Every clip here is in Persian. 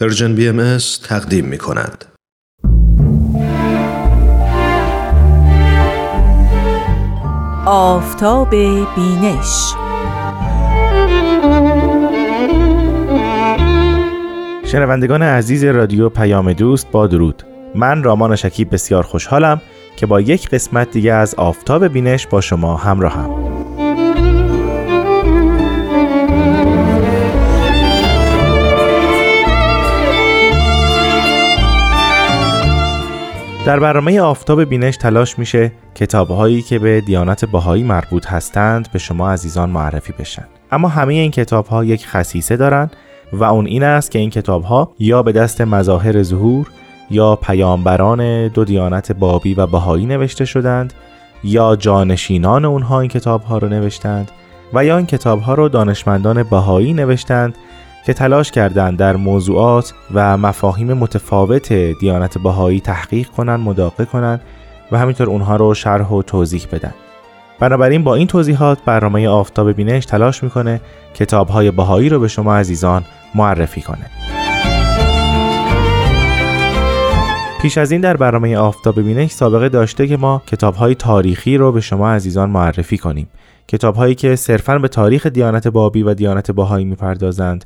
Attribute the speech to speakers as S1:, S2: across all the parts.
S1: Persian BMS تقدیم می کند.
S2: آفتاب بینش.
S3: شنوندگان عزیز رادیو پیام دوست با درود. من رامان شکیب بسیار خوشحالم که با یک قسمت دیگه از آفتاب بینش با شما همراهم. در برنامه آفتاب بینش تلاش میشه کتابهایی که به دیانت باهایی مربوط هستند به شما عزیزان معرفی بشن. اما همه این کتابها یک خصیصه دارند و اون این است که این کتابها یا به دست مظاهر ظهور یا پیامبران دو دیانت بابی و بهایی نوشته شدند یا جانشینان اونها این کتابها رو نوشتند و یا این کتابها رو دانشمندان بهایی نوشتند که تلاش کردند در موضوعات و مفاهیم متفاوت دیانت بهایی تحقیق کنند، مداقه کنند و همینطور اونها رو شرح و توضیح بدن. بنابراین با این توضیحات برنامه آفتاب بینش تلاش می‌کنه کتابهای بهایی رو به شما عزیزان معرفی کنه. پیش از این در برنامه آفتاب بینش سابقه داشته که ما کتابهای تاریخی رو به شما عزیزان معرفی کنیم. کتابهایی که صرفا به تاریخ دیانت بابی و دیانت باهایی می‌پردازند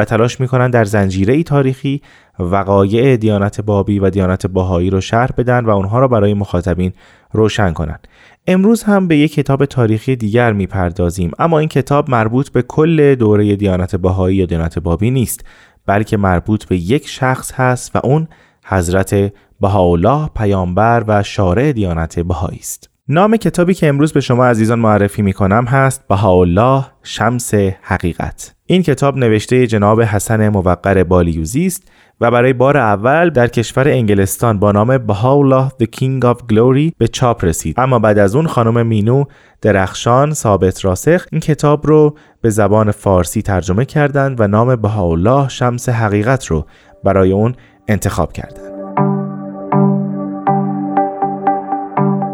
S3: و تلاش می‌کنن در زنجیره ای تاریخی وقایع دیانت بابی و دیانت باهایی رو شرح بدن و اونها را برای مخاطبین روشن کنند. امروز هم به یک کتاب تاریخی دیگر می‌پردازیم اما این کتاب مربوط به کل دوره دیانت باهایی یا دیانت بابی نیست بلکه مربوط به یک شخص هست و اون حضرت بهاءالله پیامبر و شارع دیانت بهایی است. نام کتابی که امروز به شما عزیزان معرفی می کنم هست بهاءالله شمس حقیقت. این کتاب نوشته جناب حسن موقر بالیوزی است و برای بار اول در کشور انگلستان با نام بهاءالله The King of Glory به چاپ رسید. اما بعد از اون خانم مینو درخشان ثابت راسخ این کتاب رو به زبان فارسی ترجمه کردند و نام بهاءالله شمس حقیقت رو برای اون انتخاب کردند.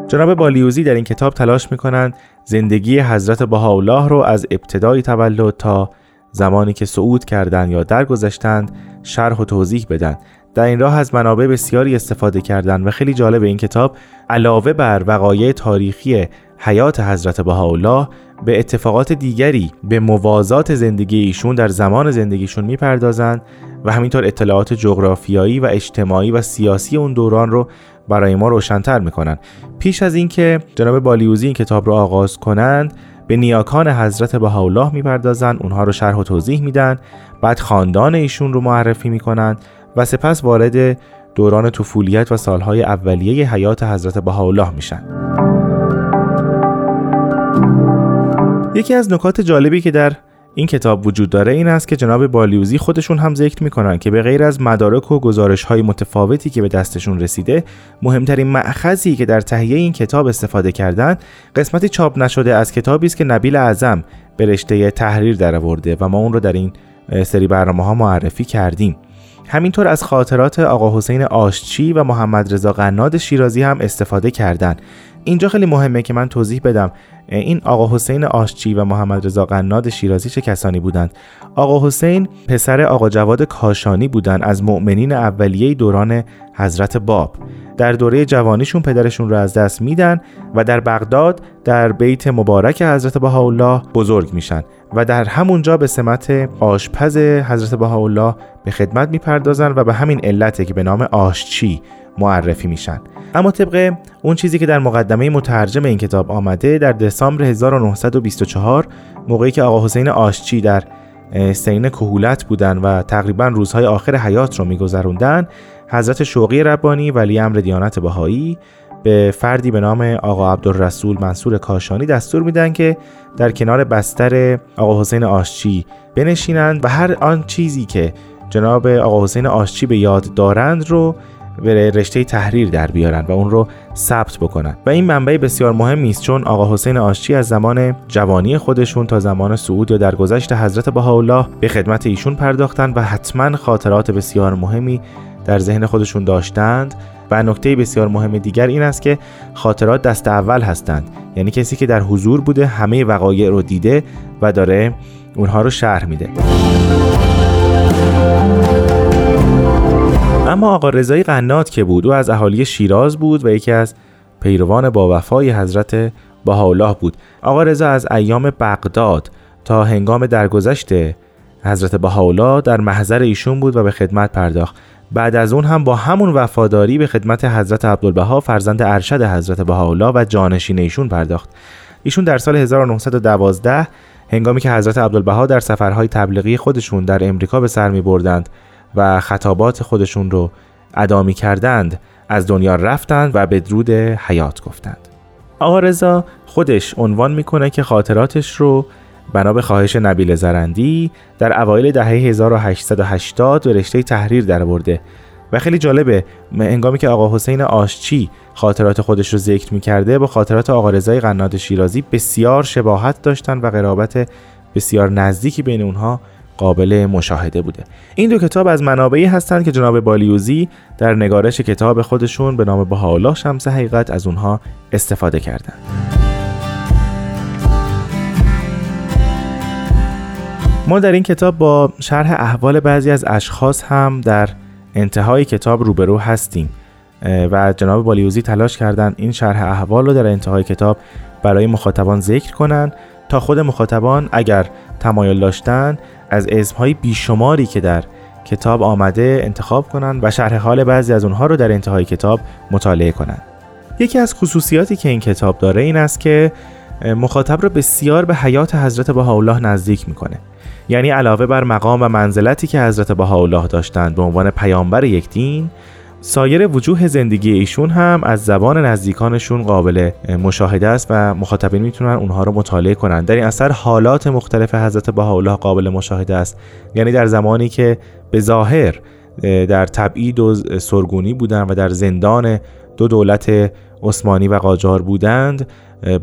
S3: جناب بالیوزی در این کتاب تلاش می کنند زندگی حضرت بهاءالله رو از ابتدای تولد تا زمانی که صعود کردند یا درگذشتند شرح و توضیح بدن. در این راه از منابع بسیاری استفاده کردند و خیلی جالب این کتاب علاوه بر وقایع تاریخی حیات حضرت بهاءالله به اتفاقات دیگری به موازات زندگی ایشون در زمان زندگیشون می‌پردازند و همینطور اطلاعات جغرافیایی و اجتماعی و سیاسی اون دوران رو برای ما روشنتر می‌کنن پیش از اینکه جناب بالیوزی این کتاب رو آغاز کنند به نیاکان حضرت بهاءالله می‌پردازند اونها رو شرح و توضیح میدن. بعد خاندان ایشون رو معرفی می‌کنند و سپس وارد دوران طفولیت و سالهای اولیه حیات حضرت بهاءالله میشن. یکی از نکات جالبی که در این کتاب وجود داره این است که جناب بالیوزی خودشون هم ذکر می‌کنن که به غیر از مدارک و گزارش های متفاوتی که به دستشون رسیده مهمترین مأخذی که در تهیه این کتاب استفاده کردند قسمتی چاپ نشده از کتابی است که نبیل اعظم به رشته تحریر درآورده و ما اون رو در این سری برنامه ها معرفی کردیم همینطور از خاطرات آقا حسین آشچی و محمد رضا قناد شیرازی هم استفاده کردند. اینجا خیلی مهمه که من توضیح بدم. این آقا حسین آشچی و محمد رضا قناد شیرازی چه کسانی بودند؟ آقا حسین پسر آقا جواد کاشانی بودند از مؤمنین اولیه دوران حضرت باب. در دوره جوانیشون پدرشون رو از دست میدن و در بغداد در بیت مبارک حضرت بهاءالله بزرگ میشن و در همونجا به سمت آشپز حضرت بهاءالله به خدمت می‌پردازن و به همین علته که به نام آشچی معرفی میشن. اما طبق اون چیزی که در مقدمه مترجم این کتاب آمده در دسامبر 1924 موقعی که آقا حسین آشچی در سین کهولت بودن و تقریبا روزهای آخر حیات رو میگذروندن حضرت شوقی ربانی ولی امر دیانت بهایی به فردی به نام آقا عبدالرسول منصور کاشانی دستور میدن که در کنار بستر آقا حسین آشچی بنشینند و هر آن چیزی که جناب آقا حسین آشچی به یاد دارند رو به رشته تحریر در بیارن و اون رو ثبت بکنن. و این منبع بسیار مهمی است چون آقا حسین آشچی از زمان جوانی خودشون تا زمان صعود یا درگذشت حضرت بهاءالله به خدمت ایشون پرداختن و حتما خاطرات بسیار مهمی در ذهن خودشون داشتند. و نکته بسیار مهم دیگر این است که خاطرات دست اول هستند. یعنی کسی که در حضور بوده همه وقایع رو دیده و داره اونها رو شرح میده. اما آقا رضایی قنات که بود او از اهالی شیراز بود و یکی از پیروان با وفای حضرت بهاءالله بود. آقا رضا از ایام بغداد تا هنگام درگذشت حضرت بهاءالله در محضر ایشون بود و به خدمت پرداخت. بعد از اون هم با همون وفاداری به خدمت حضرت عبدالبها فرزند ارشد حضرت بهاءالله و جانشین ایشون پرداخت. ایشون در سال 1912 هنگامی که حضرت عبدالبها در سفرهای تبلیغی خودشون در امریکا به سر می بردند و خطابات خودشون رو ادا می کردند از دنیا رفتند و به درود حیات گفتند. آقا رضا خودش عنوان می‌کنه که خاطراتش رو بنا به خواهش نبیل زرندی در اوایل دهه 1880 به رشته تحریر درآورده. و خیلی جالبه هنگامی که آقا حسین آشچی خاطرات خودش رو ذکر می‌کرده با خاطرات آقا رضای قناد شیرازی بسیار شباهت داشتن و قرابت بسیار نزدیکی بین اونها قابل مشاهده بوده. این دو کتاب از منابعی هستند که جناب بالیوزی در نگارش کتاب خودشون به نام بهاءالله شمس حقیقت از اونها استفاده کردند. ما در این کتاب با شرح احوال بعضی از اشخاص هم در انتهای کتاب روبرو هستیم. و جناب بالیوزی تلاش کردند این شرح احوال رو در انتهای کتاب برای مخاطبان ذکر کنند تا خود مخاطبان اگر تمایل داشتن از اسمهای بیشماری که در کتاب آمده انتخاب کنند و شرح حال بعضی از اونها رو در انتهای کتاب مطالعه کنند. یکی از خصوصیاتی که این کتاب داره این است که مخاطب رو بسیار به حیات حضرت بهاءالله نزدیک می‌کنه یعنی علاوه بر مقام و منزلتی که حضرت بهاءالله داشتند به عنوان پیامبر یک دین سایر وجوه زندگی ایشون هم از زبان نزدیکانشون قابل مشاهده است و مخاطبین می‌تونن اونها رو مطالعه کنن. در این اثر حالات مختلف حضرت بهاءالله قابل مشاهده است. یعنی در زمانی که به ظاهر در تبعید و سرگونی بودند و در زندان دو دولت عثمانی و قاجار بودند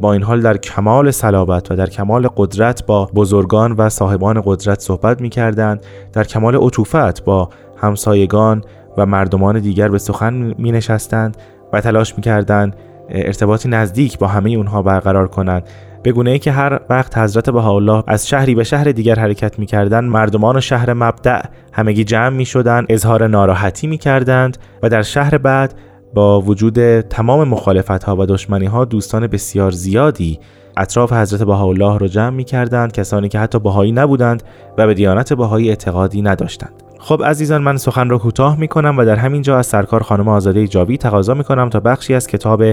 S3: با این حال در کمال صلابت و در کمال قدرت با بزرگان و صاحبان قدرت صحبت می کردند در کمال عطوفت با همسایگان و مردمان دیگر به سخن می نشستند و تلاش می کردند ارتباطی نزدیک با همه اونها برقرار کنند. به گونه ای که هر وقت حضرت بهاءالله از شهری به شهر دیگر حرکت می کردند مردمان شهر مبدع همگی جمع می شدند اظهار ناراحتی می کردند و در شهر بعد با وجود تمام مخالفت ها و دشمنی ها دوستان بسیار زیادی اطراف حضرت بهاءالله را جمع می کردند کسانی که حتی بهایی نبودند و به دیانت بهایی اعتقادی نداشتند. خب عزیزان من سخن را کوتاه می کنم و در همین جا از سرکار خانم آزاده جاوی تقاضا می کنم تا بخشی از کتاب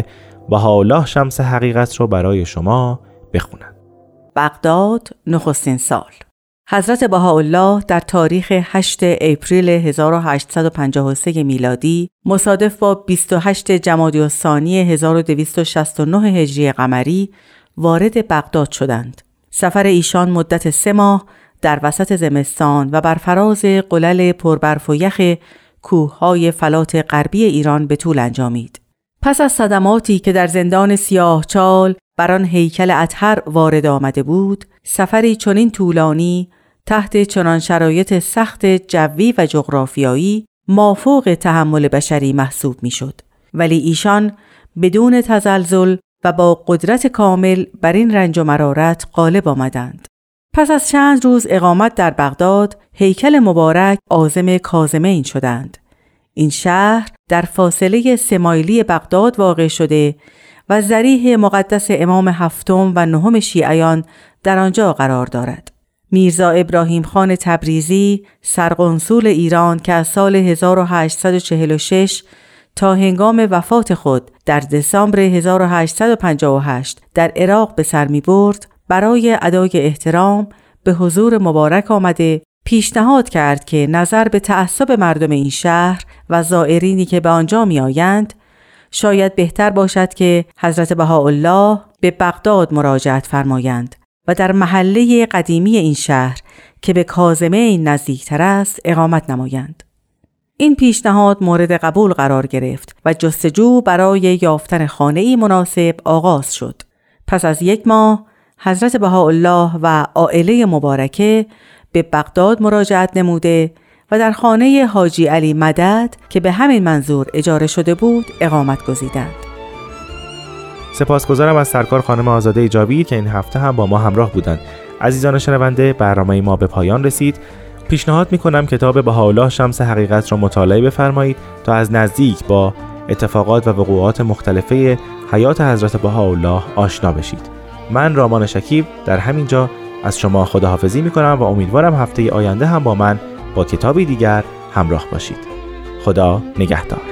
S3: بهاءالله شمس حقیقت رو برای شما بخونم
S2: بغداد نخستین سال حضرت بهاءالله در تاریخ 8 اپریل 1853 میلادی مصادف با 28 جمادی الثانی 1269 هجری قمری وارد بغداد شدند. سفر ایشان مدت سه ماه در وسط زمستان و بر فراز قلل پربرف و یخ کوههای فلات غربی ایران به طول انجامید. پس از صدماتی که در زندان سیاه چال بر آن هیکل اطهر وارد آمده بود، سفری چنین طولانی تحت چنان شرایط سخت جوی و جغرافیایی مافوق تحمل بشری محسوب می‌شد. ولی ایشان بدون تزلزل و با قدرت کامل بر این رنج و مرارت غالب آمدند. پس از چند روز اقامت در بغداد، هیکل مبارک آزم کازمین شدند. این شهر در فاصله سمایلی بغداد واقع شده و زریح مقدس امام هفتم و نهم شیعیان در آنجا قرار دارد. میرزا ابراهیم خان تبریزی سرقنسول ایران که از سال 1846 تا هنگام وفات خود در دسامبر 1858 در عراق به سر می برد برای ادای احترام به حضور مبارک آمده پیشنهاد کرد که نظر به تعصب مردم این شهر و زائرینی که به آنجا می آیند شاید بهتر باشد که حضرت بهاءالله به بغداد مراجعت فرمایند و در محله قدیمی این شهر که به کازمه نزدیکتر است اقامت نمایند. این پیشنهاد مورد قبول قرار گرفت و جستجو برای یافتن خانه مناسب آغاز شد. پس از یک ماه حضرت بهاءالله و عائله مبارکه به بغداد مراجعت نموده و در خانه حاجی علی مدد که به همین منظور اجاره شده بود اقامت گزیدند.
S3: سپاسگزارم از سرکار خانم آزاده ایجابی که این هفته هم با ما همراه بودند. عزیزان شنونده برنامه ما به پایان رسید. پیشنهاد می‌کنم کتاب بهاءالله شمس حقیقت را مطالعه بفرمایید تا از نزدیک با اتفاقات و وقوعات مختلفه حیات حضرت بهاءالله آشنا بشید من رامان شکیب در همین جا از شما خداحافظی می‌کنم و امیدوارم هفته آینده هم با من با کتابی دیگر همراه باشید. خدا نگهدار.